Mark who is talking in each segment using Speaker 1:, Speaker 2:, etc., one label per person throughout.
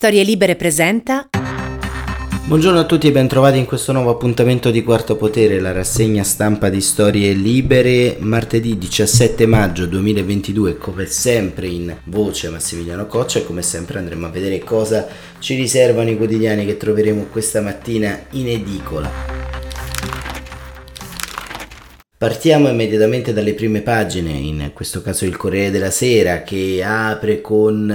Speaker 1: Storie Libere presenta.
Speaker 2: Buongiorno a tutti e bentrovati in questo nuovo appuntamento di Quarto Potere, la rassegna stampa di Storie Libere, martedì 17 maggio 2022, come sempre in voce Massimiliano Coccia e come sempre andremo a vedere cosa ci riservano i quotidiani che troveremo questa mattina in edicola. Partiamo immediatamente dalle prime pagine, in questo caso il Corriere della Sera che apre con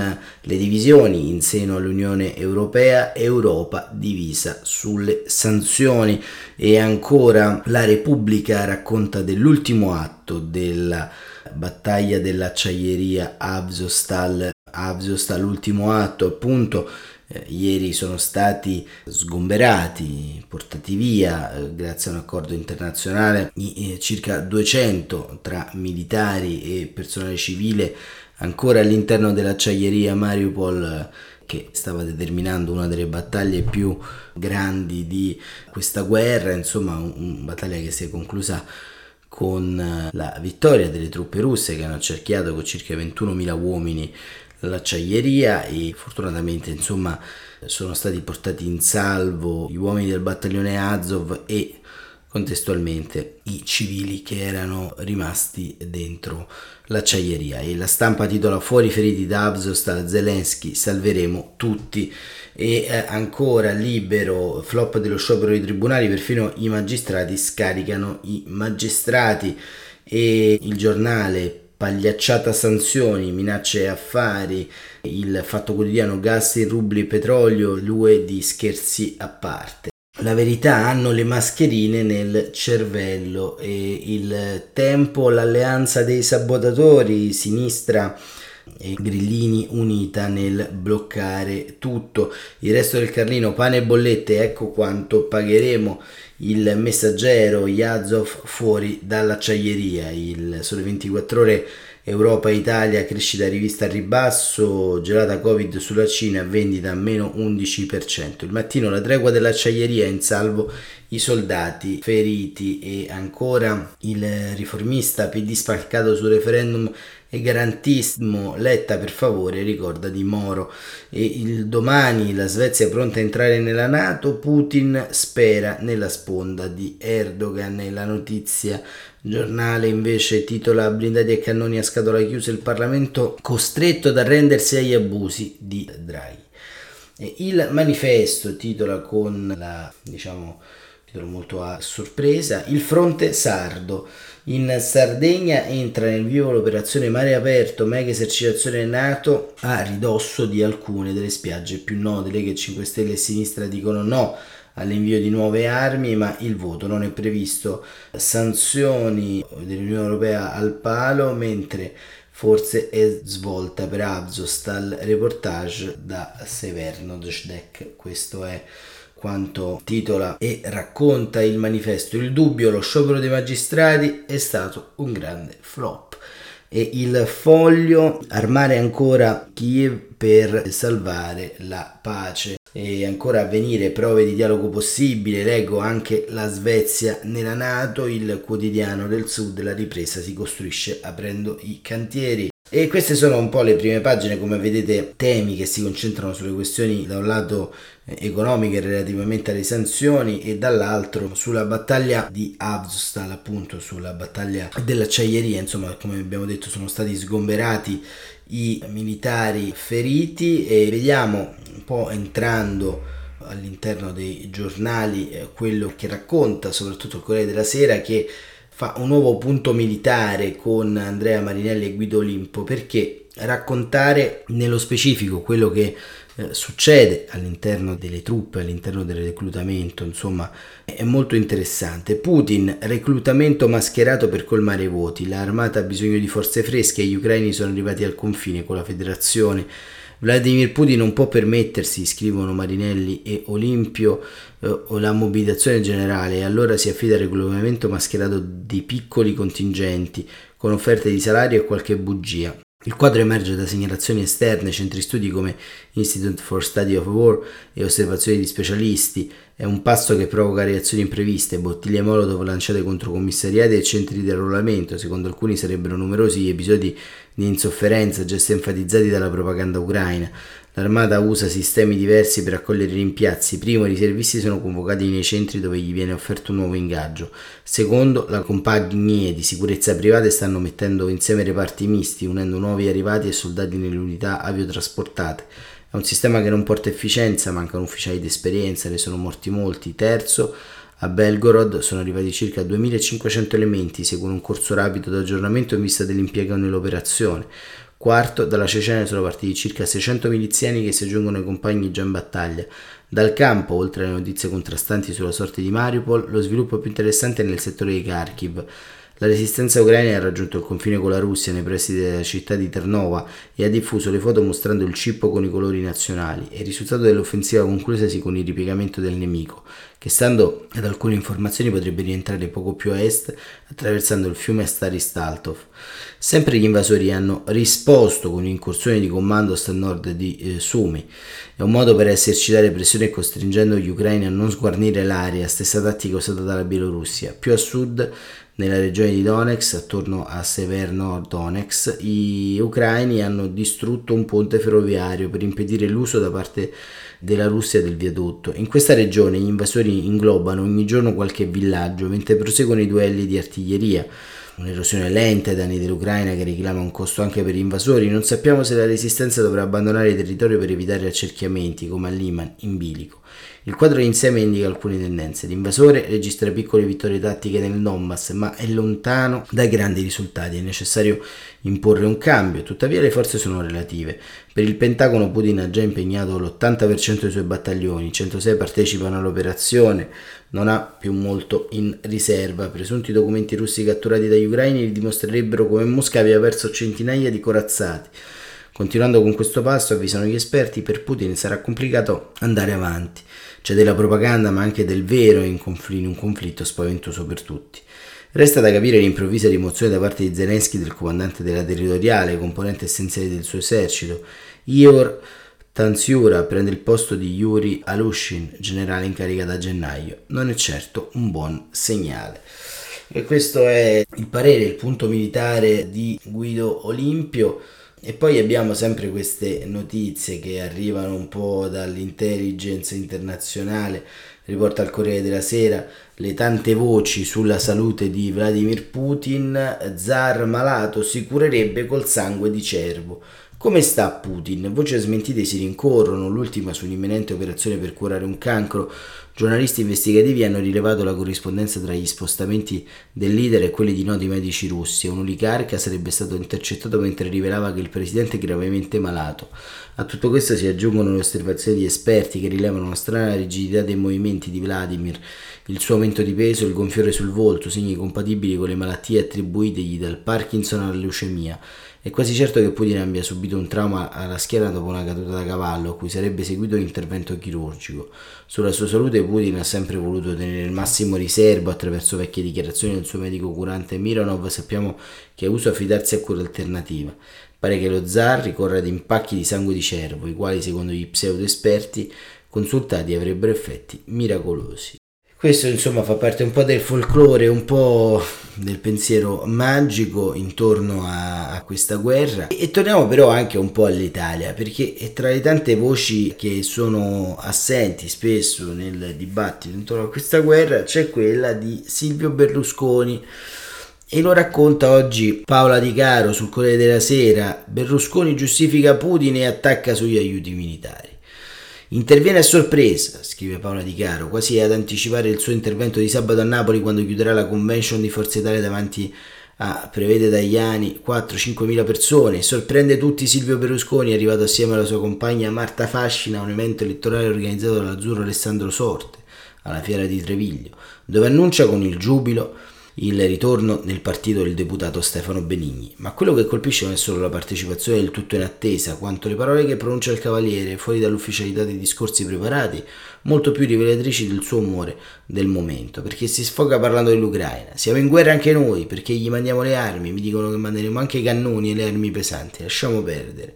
Speaker 2: le divisioni in seno all'Unione Europea, Europa divisa sulle sanzioni. E ancora la Repubblica racconta dell'ultimo atto della battaglia dell'acciaieria Avzostal, Avzostal l'ultimo atto appunto eh, ieri sono stati sgomberati, portati via, eh, grazie a un accordo internazionale, i, eh, circa 200 tra militari e personale civile ancora all'interno dell'acciaieria Mariupol eh, che stava determinando una delle battaglie più grandi di questa guerra, insomma una un battaglia che si è conclusa con eh, la vittoria delle truppe russe che hanno accerchiato con circa 21.000 uomini l'acciaieria e fortunatamente insomma sono stati portati in salvo gli uomini del battaglione Azov e contestualmente i civili che erano rimasti dentro l'acciaieria. E la stampa titola fuori feriti da Avzostal Zelensky salveremo tutti e eh, ancora libero flop dello sciopero dei tribunali perfino i magistrati scaricano i magistrati. E il giornale pagliacciata sanzioni, minacce affari, il fatto quotidiano gas in rubli e petrolio, l'UE di scherzi a parte. La verità hanno le mascherine nel cervello e il tempo, l'alleanza dei sabotatori, sinistra e Grillini unita nel bloccare tutto. Il resto del Carlino, pane e bollette, ecco quanto pagheremo. Il messaggero Yazov fuori dall'acciaieria. Il Sole 24 ore Europa Italia crescita rivista a ribasso, gelata Covid sulla Cina, vendita a meno 11%. Il mattino la tregua dell'acciaieria in salvo i soldati feriti e ancora il riformista PD spaccato sul referendum e garantismo Letta per favore ricorda di Moro e il domani la Svezia è pronta a entrare nella Nato Putin spera nella sponda di Erdogan e la notizia giornale invece titola blindati e cannoni a scatola chiusa il Parlamento costretto ad arrendersi agli abusi di Draghi il manifesto titola con la diciamo titolo molto a sorpresa il fronte sardo in Sardegna entra nel vivo l'operazione Mare Aperto, mega esercitazione NATO a ridosso di alcune delle spiagge più note. Lega 5 Stelle e Sinistra dicono no all'invio di nuove armi, ma il voto non è previsto. Sanzioni dell'Unione Europea al palo, mentre forse è svolta per Azostal. Reportage da Severno Dosdek. Questo è quanto titola e racconta il manifesto. Il dubbio, lo sciopero dei magistrati è stato un grande flop. E il foglio, armare ancora Kiev per salvare la pace. E ancora a venire prove di dialogo possibile, leggo anche la Svezia nella Nato, il quotidiano del Sud, la ripresa si costruisce aprendo i cantieri. E queste sono un po' le prime pagine, come vedete, temi che si concentrano sulle questioni da un lato eh, economiche relativamente alle sanzioni e dall'altro sulla battaglia di Avstal, appunto sulla battaglia dell'acciaieria, insomma, come abbiamo detto, sono stati sgomberati i militari feriti e vediamo un po' entrando all'interno dei giornali eh, quello che racconta soprattutto il Corriere della Sera che fa un nuovo punto militare con Andrea Marinelli e Guido Olimpo perché raccontare nello specifico quello che eh, succede all'interno delle truppe, all'interno del reclutamento, insomma, è molto interessante. Putin, reclutamento mascherato per colmare i voti, l'armata ha bisogno di forze fresche gli ucraini sono arrivati al confine con la federazione Vladimir Putin non può permettersi, scrivono Marinelli e Olimpio, eh, la mobilitazione generale e allora si affida al regolamento mascherato di piccoli contingenti con offerte di salario e qualche bugia. Il quadro emerge da segnalazioni esterne, centri studi come Institute for Study of War e osservazioni di specialisti. È un passo che provoca reazioni impreviste, bottiglie molotov lanciate contro commissariati e centri di arruolamento. Secondo alcuni sarebbero numerosi gli episodi di insofferenza già enfatizzati dalla propaganda ucraina. L'armata usa sistemi diversi per accogliere i rimpiazzi. Primo, i riservisti sono convocati nei centri dove gli viene offerto un nuovo ingaggio. Secondo, le compagnie di sicurezza private stanno mettendo insieme reparti misti, unendo nuovi arrivati e soldati nelle unità aviotrasportate. È un sistema che non porta efficienza, mancano ufficiali di esperienza, ne sono morti molti. Terzo, a Belgorod sono arrivati circa 2500 elementi, seguono un corso rapido d'aggiornamento in vista dell'impiego nell'operazione. Quarto, dalla Cecenia sono partiti circa 600 miliziani che si aggiungono ai compagni già in battaglia. Dal campo, oltre alle notizie contrastanti sulla sorte di Mariupol, lo sviluppo più interessante è nel settore di Kharkiv. La resistenza ucraina ha raggiunto il confine con la Russia nei pressi della città di Ternova e ha diffuso le foto mostrando il cippo con i colori nazionali. il risultato dell'offensiva conclusasi con il ripiegamento del nemico, che stando ad alcune informazioni potrebbe rientrare poco più a est attraversando il fiume Staristaltov. Sempre gli invasori hanno risposto con un'incursione di comando a nord di eh, Sumi. È un modo per esercitare pressione costringendo gli ucraini a non sguarnire l'area, stessa tattica usata dalla Bielorussia. Più a sud nella regione di Donetsk, attorno a Severno-Donetsk, i ucraini hanno distrutto un ponte ferroviario per impedire l'uso da parte della Russia del viadotto. In questa regione gli invasori inglobano ogni giorno qualche villaggio mentre proseguono i duelli di artiglieria. Un'erosione lenta ai danni dell'Ucraina che reclama un costo anche per gli invasori. Non sappiamo se la resistenza dovrà abbandonare il territorio per evitare accerchiamenti come a Liman in bilico. Il quadro insieme indica alcune tendenze. L'invasore registra piccole vittorie tattiche nel Donbass, ma è lontano dai grandi risultati. È necessario imporre un cambio, tuttavia le forze sono relative. Per il Pentagono Putin ha già impegnato l'80% dei suoi battaglioni, 106 partecipano all'operazione, non ha più molto in riserva. Presunti documenti russi catturati dagli ucraini dimostrerebbero come Mosca aveva perso centinaia di corazzati. Continuando con questo passo, avvisano gli esperti, per Putin sarà complicato andare avanti. C'è della propaganda, ma anche del vero in, confl- in un conflitto spaventoso per tutti. Resta da capire l'improvvisa rimozione da parte di Zelensky del comandante della territoriale, componente essenziale del suo esercito. Ior Tansiura prende il posto di Yuri Alushin, generale in carica da gennaio. Non è certo un buon segnale. E questo è il parere, il punto militare di Guido Olimpio. E poi abbiamo sempre queste notizie che arrivano un po' dall'intelligence internazionale, riporta il Corriere della Sera le tante voci sulla salute di Vladimir Putin, zar malato si curerebbe col sangue di cervo. Come sta Putin? Voci smentite si rincorrono, l'ultima su un'imminente operazione per curare un cancro. Giornalisti investigativi hanno rilevato la corrispondenza tra gli spostamenti del leader e quelli di noti medici russi. Un oligarca sarebbe stato intercettato mentre rivelava che il presidente è gravemente malato. A tutto questo si aggiungono le osservazioni di esperti che rilevano una strana rigidità dei movimenti di Vladimir, il suo aumento di peso, il gonfiore sul volto, segni compatibili con le malattie attribuitegli dal Parkinson alla leucemia. È quasi certo che Putin abbia subito un trauma alla schiena dopo una caduta da cavallo, a cui sarebbe seguito un intervento chirurgico. Sulla sua salute Putin ha sempre voluto tenere il massimo riservo attraverso vecchie dichiarazioni del suo medico curante Mironov, sappiamo che usa affidarsi a cura alternativa. Pare che lo zar ricorra ad impacchi di sangue di cervo, i quali secondo gli pseudo esperti consultati avrebbero effetti miracolosi. Questo insomma fa parte un po' del folklore, un po' del pensiero magico intorno a, a, questa guerra. E torniamo però anche un po' all'Italia perché tra le tante voci che sono assenti spesso nel dibattito intorno a questa guerra c'è quella di Silvio Berlusconi. E lo racconta oggi Paola Di Caro sul Corriere della Sera. Berlusconi giustifica Putin e attacca sugli aiuti militari Interviene a sorpresa, scrive Paola Di Caro, quasi ad anticipare il suo intervento di sabato a Napoli quando chiuderà la convention di Forza Italia davanti a, prevede Tajani, 4-5 mila persone. Sorprende tutti Silvio Berlusconi, arrivato assieme alla sua compagna Marta Fascina a un evento elettorale organizzato dall'azzurro Alessandro Sorte, alla fiera di Treviglio, dove annuncia con il giubilo il ritorno nel partito del deputato Stefano Benigni. Ma quello che colpisce non è solo la partecipazione del tutto in attesa, quanto le parole che pronuncia il Cavaliere, fuori dall'ufficialità dei discorsi preparati, molto più rivelatrici del suo umore del momento, perché si sfoga parlando dell'Ucraina. Siamo in guerra anche noi, perché gli mandiamo le armi, mi dicono che manderemo anche i cannoni e le armi pesanti, lasciamo perdere.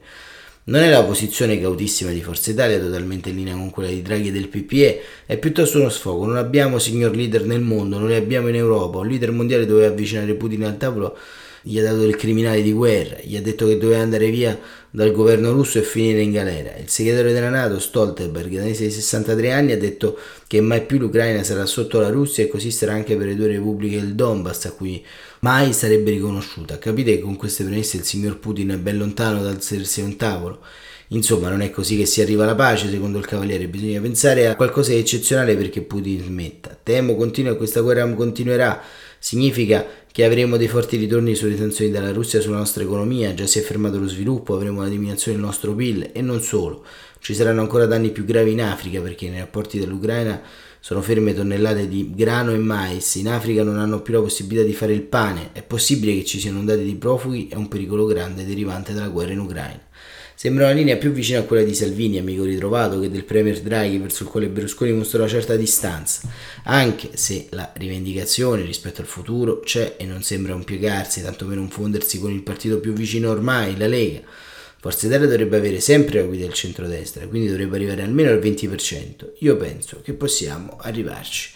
Speaker 2: Non è la posizione cautissima di Forza Italia, totalmente in linea con quella di Draghi e del PPE, è piuttosto uno sfogo. Non abbiamo signor leader nel mondo, non ne abbiamo in Europa. Un leader mondiale doveva avvicinare Putin al tavolo, gli ha dato del criminale di guerra, gli ha detto che doveva andare via dal governo russo e finire in galera. Il segretario della Nato, Stoltenberg, danese di 63 anni, ha detto che mai più l'Ucraina sarà sotto la Russia e così sarà anche per le due repubbliche del Donbass a cui mai sarebbe riconosciuta. Capite che con queste premesse il signor Putin è ben lontano dal sedersi a un tavolo? Insomma, non è così che si arriva alla pace, secondo il Cavaliere, bisogna pensare a qualcosa di eccezionale perché Putin smetta. Temo continua, questa guerra continuerà, significa che avremo dei forti ritorni sulle sanzioni della Russia sulla nostra economia, già si è fermato lo sviluppo, avremo una diminuzione del nostro PIL e non solo. Ci saranno ancora danni più gravi in Africa perché nei rapporti dell'Ucraina sono ferme tonnellate di grano e mais, in Africa non hanno più la possibilità di fare il pane, è possibile che ci siano ondate di profughi e un pericolo grande derivante dalla guerra in Ucraina. Sembra una linea più vicina a quella di Salvini, amico ritrovato, che del Premier Draghi, verso il quale Berlusconi mostra una certa distanza, anche se la rivendicazione rispetto al futuro c'è e non sembra un piegarsi, tantomeno un fondersi con il partito più vicino ormai, la Lega. Forza Italia dovrebbe avere sempre la guida del centrodestra, quindi dovrebbe arrivare almeno al 20%. Io penso che possiamo arrivarci.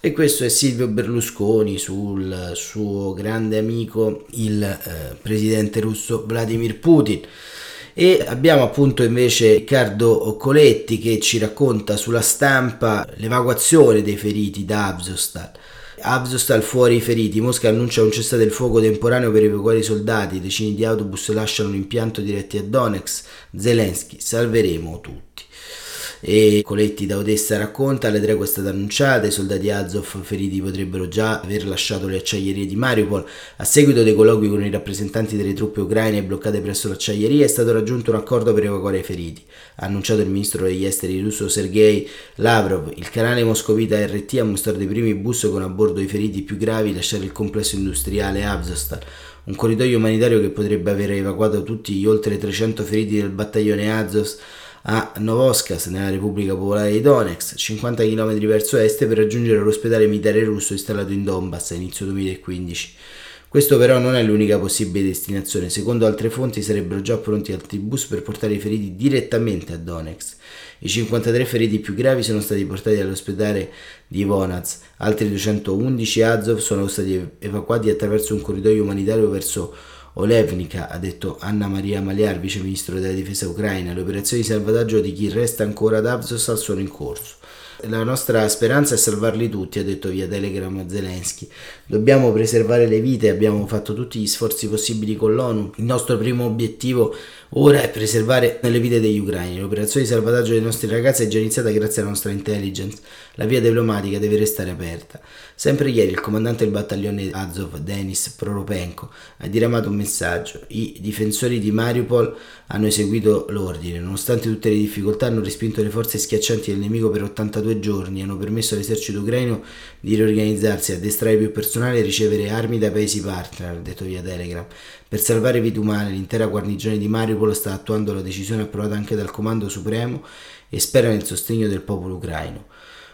Speaker 2: E questo è Silvio Berlusconi sul suo grande amico, il eh, presidente russo Vladimir Putin e abbiamo appunto invece Riccardo Coletti che ci racconta sulla stampa l'evacuazione dei feriti da Avzostal. Avzostal fuori i feriti, Mosca annuncia un cessate il fuoco temporaneo per evacuare i soldati, decine di autobus lasciano l'impianto diretti a Donetsk, Zelensky, salveremo tutti. E Coletti da Odessa racconta, le tregua è stata annunciata, i soldati Azov feriti potrebbero già aver lasciato le acciaierie di Mariupol. A seguito dei colloqui con i rappresentanti delle truppe ucraine bloccate presso l'acciaieria è stato raggiunto un accordo per evacuare i feriti, ha annunciato il ministro degli esteri russo Sergei Lavrov. Il canale moscovita RT ha mostrato i primi bus con a bordo i feriti più gravi lasciare il complesso industriale Avzostal un corridoio umanitario che potrebbe aver evacuato tutti gli oltre 300 feriti del battaglione Azov a Novoskas nella Repubblica Popolare di Donetsk, 50 km verso est per raggiungere l'ospedale militare russo installato in Donbass a inizio 2015. Questo però non è l'unica possibile destinazione, secondo altre fonti sarebbero già pronti altri bus per portare i feriti direttamente a Donetsk. I 53 feriti più gravi sono stati portati all'ospedale di Vonaz, altri 211 Azov sono stati evacuati attraverso un corridoio umanitario verso Olevnica, ha detto Anna Maria Maliar, vice ministro della difesa ucraina, le operazioni di salvataggio di chi resta ancora ad Avzostal sono in corso. La nostra speranza è salvarli tutti, ha detto via Telegram Zelensky. Dobbiamo preservare le vite, abbiamo fatto tutti gli sforzi possibili con l'ONU. Il nostro primo obiettivo ora è preservare le vite degli ucraini. L'operazione di salvataggio dei nostri ragazzi è già iniziata grazie alla nostra intelligence. La via diplomatica deve restare aperta. Sempre ieri il comandante del battaglione Azov, Denis Proropenko, ha diramato un messaggio. I difensori di Mariupol hanno eseguito l'ordine. Nonostante tutte le difficoltà hanno respinto le forze schiaccianti del nemico per 82 giorni, hanno permesso all'esercito ucraino di riorganizzarsi, addestrare più personale e ricevere armi da paesi partner, ha detto via Telegram. Per salvare vite umane, l'intera guarnigione di Mariupol sta attuando la decisione approvata anche dal Comando Supremo e spera nel sostegno del popolo ucraino.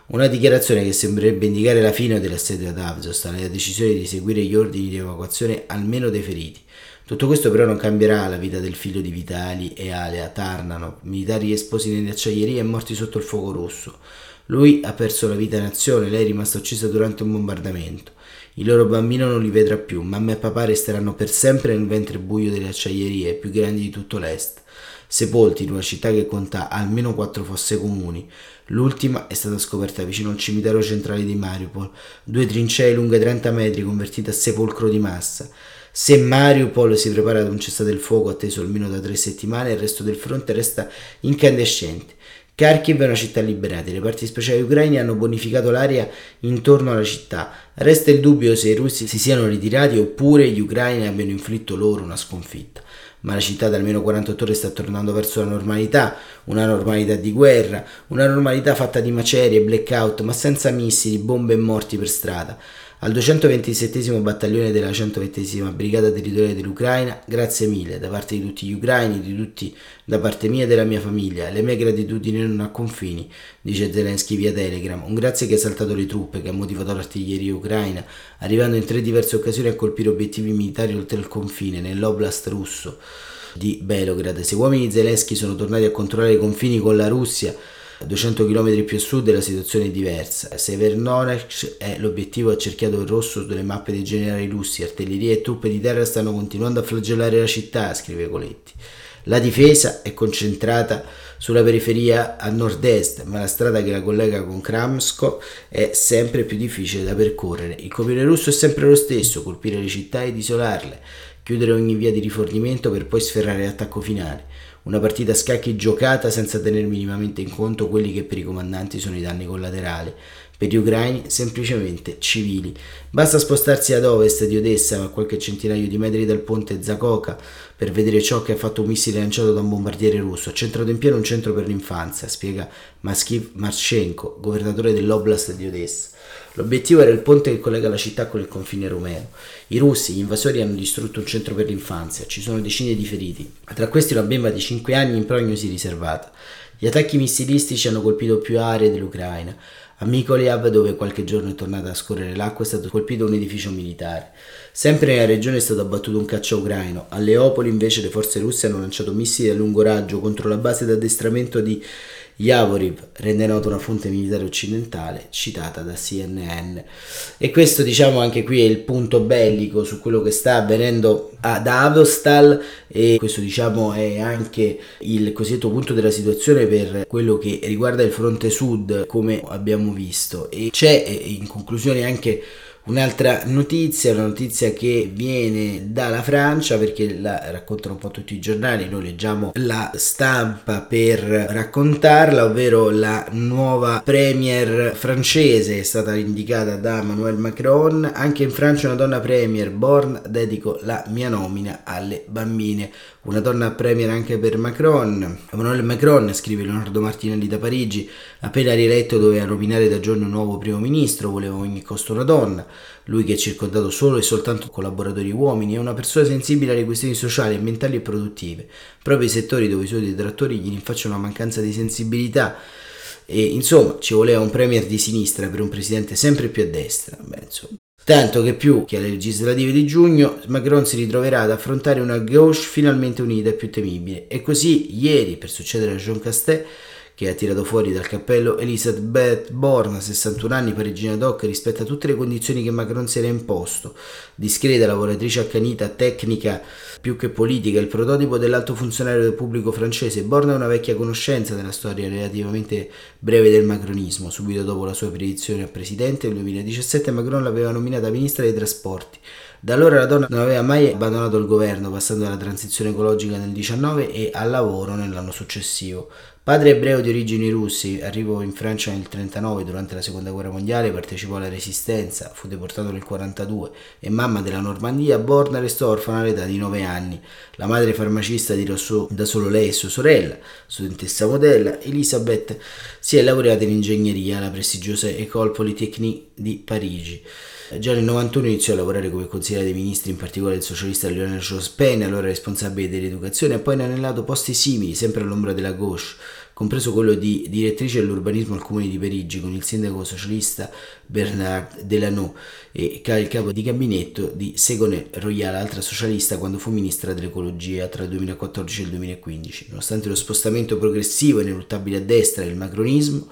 Speaker 2: Una dichiarazione che sembrerebbe indicare la fine dell'assedio ad Avzostal e la decisione di seguire gli ordini di evacuazione almeno dei feriti. Tutto questo però non cambierà la vita del figlio di Vitali e Alea Tarnano, militari esposi nelle acciaierie e morti sotto il fuoco rosso. Lui ha perso la vita in azione, lei è rimasta uccisa durante un bombardamento. Il loro bambino non li vedrà più, mamma e papà resteranno per sempre nel ventre buio delle acciaierie più grandi di tutto l'est, sepolti in una città che conta almeno quattro fosse comuni. L'ultima è stata scoperta vicino al cimitero centrale di Mariupol, due trincee lunghe 30 metri convertite a sepolcro di massa. Se Mariupol si prepara ad un cessate il fuoco atteso almeno da tre settimane, il resto del fronte resta incandescente. Kharkiv è una città liberata, i reparti speciali ucraini hanno bonificato l'area intorno alla città. Resta il dubbio se i russi si siano ritirati oppure gli ucraini abbiano inflitto loro una sconfitta. Ma la città da almeno 48 ore sta tornando verso la normalità, una normalità di guerra, una normalità fatta di macerie, blackout, ma senza missili, bombe e morti per strada al 227 battaglione della 120 Brigata Territoriale dell'Ucraina, grazie mille da parte di tutti gli ucraini, di tutti da parte mia e della mia famiglia. Le mie gratitudini non ha confini, dice Zelensky via Telegram. Un grazie che ha saltato le truppe, che ha motivato l'artiglieria ucraina, arrivando in tre diverse occasioni a colpire obiettivi militari oltre il confine, nell'oblast russo di Belgrad. Se uomini Zelensky sono tornati a controllare i confini con la Russia, 200 km più a sud la situazione è diversa. Severnonec è l'obiettivo accerchiato in rosso sulle mappe dei generali russi. Artiglieria e truppe di terra stanno continuando a flagellare la città, scrive Coletti. La difesa è concentrata sulla periferia a nord-est, ma la strada che la collega con Kramsko è sempre più difficile da percorrere. Il copione russo è sempre lo stesso, colpire le città ed isolarle, chiudere ogni via di rifornimento per poi sferrare l'attacco finale. Una partita a scacchi giocata senza tenere minimamente in conto quelli che per i comandanti sono i danni collaterali per gli ucraini semplicemente civili. Basta spostarsi ad ovest di Odessa, a qualche centinaio di metri dal ponte Zakoka, per vedere ciò che ha fatto un missile lanciato da un bombardiere russo. Ha centrato in pieno un centro per l'infanzia, spiega Maskiv Marchenko, governatore dell'oblast di Odessa. L'obiettivo era il ponte che collega la città con il confine rumeno. I russi, gli invasori, hanno distrutto un centro per l'infanzia. Ci sono decine di feriti. Tra questi una bimba di 5 anni in prognosi riservata. Gli attacchi missilistici hanno colpito più aree dell'Ucraina. A Mykolaiv, dove qualche giorno è tornata a scorrere l'acqua, è stato colpito un edificio militare. Sempre nella regione è stato abbattuto un caccia ucraino. A Leopoli invece le forze russe hanno lanciato missili a lungo raggio contro la base d'addestramento di Yavoriv rende nota una fonte militare occidentale citata da CNN. E questo diciamo anche qui è il punto bellico su quello che sta avvenendo ad Avostal e questo diciamo è anche il cosiddetto punto della situazione per quello che riguarda il fronte sud come abbiamo visto e c'è in conclusione anche Un'altra notizia, una notizia che viene dalla Francia perché la raccontano un po' tutti i giornali, noi leggiamo la stampa per raccontarla, ovvero la nuova premier francese è stata indicata da Emmanuel Macron, anche in Francia una donna premier, Born, dedico la mia nomina alle bambine. Una donna premier anche per Macron. Emmanuel Macron, scrive Leonardo Martinelli da Parigi, appena rieletto doveva nominare da giorno un nuovo primo ministro, voleva a ogni costo una donna. Lui che è circondato solo e soltanto collaboratori uomini è una persona sensibile alle questioni sociali, ambientali e produttive, proprio i settori dove i suoi detrattori gli rinfacciano una mancanza di sensibilità. E, insomma, ci voleva un premier di sinistra per un presidente sempre più a destra. Beh. Tanto che più che alle legislative di giugno, Macron si ritroverà ad affrontare una gauche finalmente unita e più temibile. E così, ieri, per succedere a Jean Castex, che ha tirato fuori dal cappello Elisabeth Born, 61 anni, parigina doc, rispetta tutte le condizioni che Macron si era imposto. Discreta, lavoratrice accanita, tecnica più che politica, il prototipo dell'alto funzionario del pubblico francese. Born è una vecchia conoscenza della storia relativamente breve del macronismo. Subito dopo la sua predizione a presidente nel 2017, Macron l'aveva nominata ministra dei trasporti. Da allora la donna non aveva mai abbandonato il governo, passando dalla transizione ecologica nel 19 e al lavoro nell'anno successivo. Padre ebreo di origini russi, arrivò in Francia nel 1939 durante la seconda guerra mondiale, partecipò alla resistenza, fu deportato nel 1942 e mamma della Normandia, Born restò orfana all'età di 9 anni. La madre farmacista di Rousseau, da solo lei e sua sorella, studentessa modella, Elisabeth si è laureata in ingegneria alla prestigiosa École Polytechnique di Parigi. Già nel 91 iniziò a lavorare come consigliere dei ministri, in particolare il socialista Lionel Jospin, allora responsabile dell'educazione, e poi ne ha anellato posti simili, sempre all'ombra della gauche, compreso quello di direttrice dell'urbanismo al comune di Parigi con il sindaco socialista Bernard Delano e il capo di gabinetto di Segone Royal, altra socialista, quando fu ministra dell'ecologia tra il 2014 e il 2015. Nonostante lo spostamento progressivo e ineluttabile a destra il macronismo,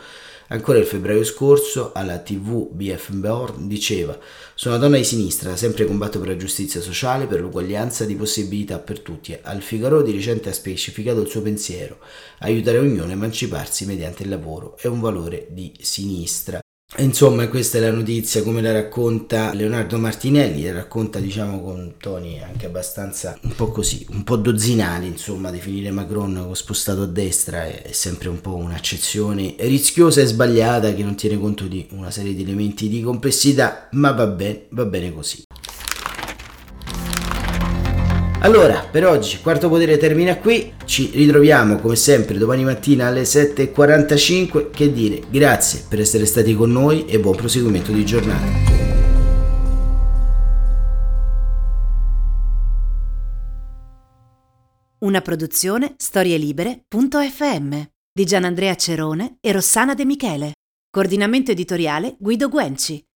Speaker 2: Ancora il febbraio scorso alla TV BF Born diceva sono una donna di sinistra, sempre combatto per la giustizia sociale, per l'uguaglianza di possibilità per tutti. Al Figaro di recente ha specificato il suo pensiero, aiutare ognuno a emanciparsi mediante il lavoro è un valore di sinistra. Insomma, questa è la notizia come la racconta Leonardo Martinelli, la racconta diciamo con toni anche abbastanza un po' così, un po' dozzinali, insomma, definire Macron spostato a destra è sempre un po' un'accezione rischiosa e sbagliata che non tiene conto di una serie di elementi di complessità, ma va bene, va bene così. Allora, per oggi Quarto Potere termina qui, ci ritroviamo come sempre domani mattina alle 7.45, che dire, grazie per essere stati con noi e buon proseguimento di giornata.
Speaker 1: Una produzione storielibere.fm di Gianandrea Cerone e Rossana De Michele. Coordinamento editoriale Guido Guenci.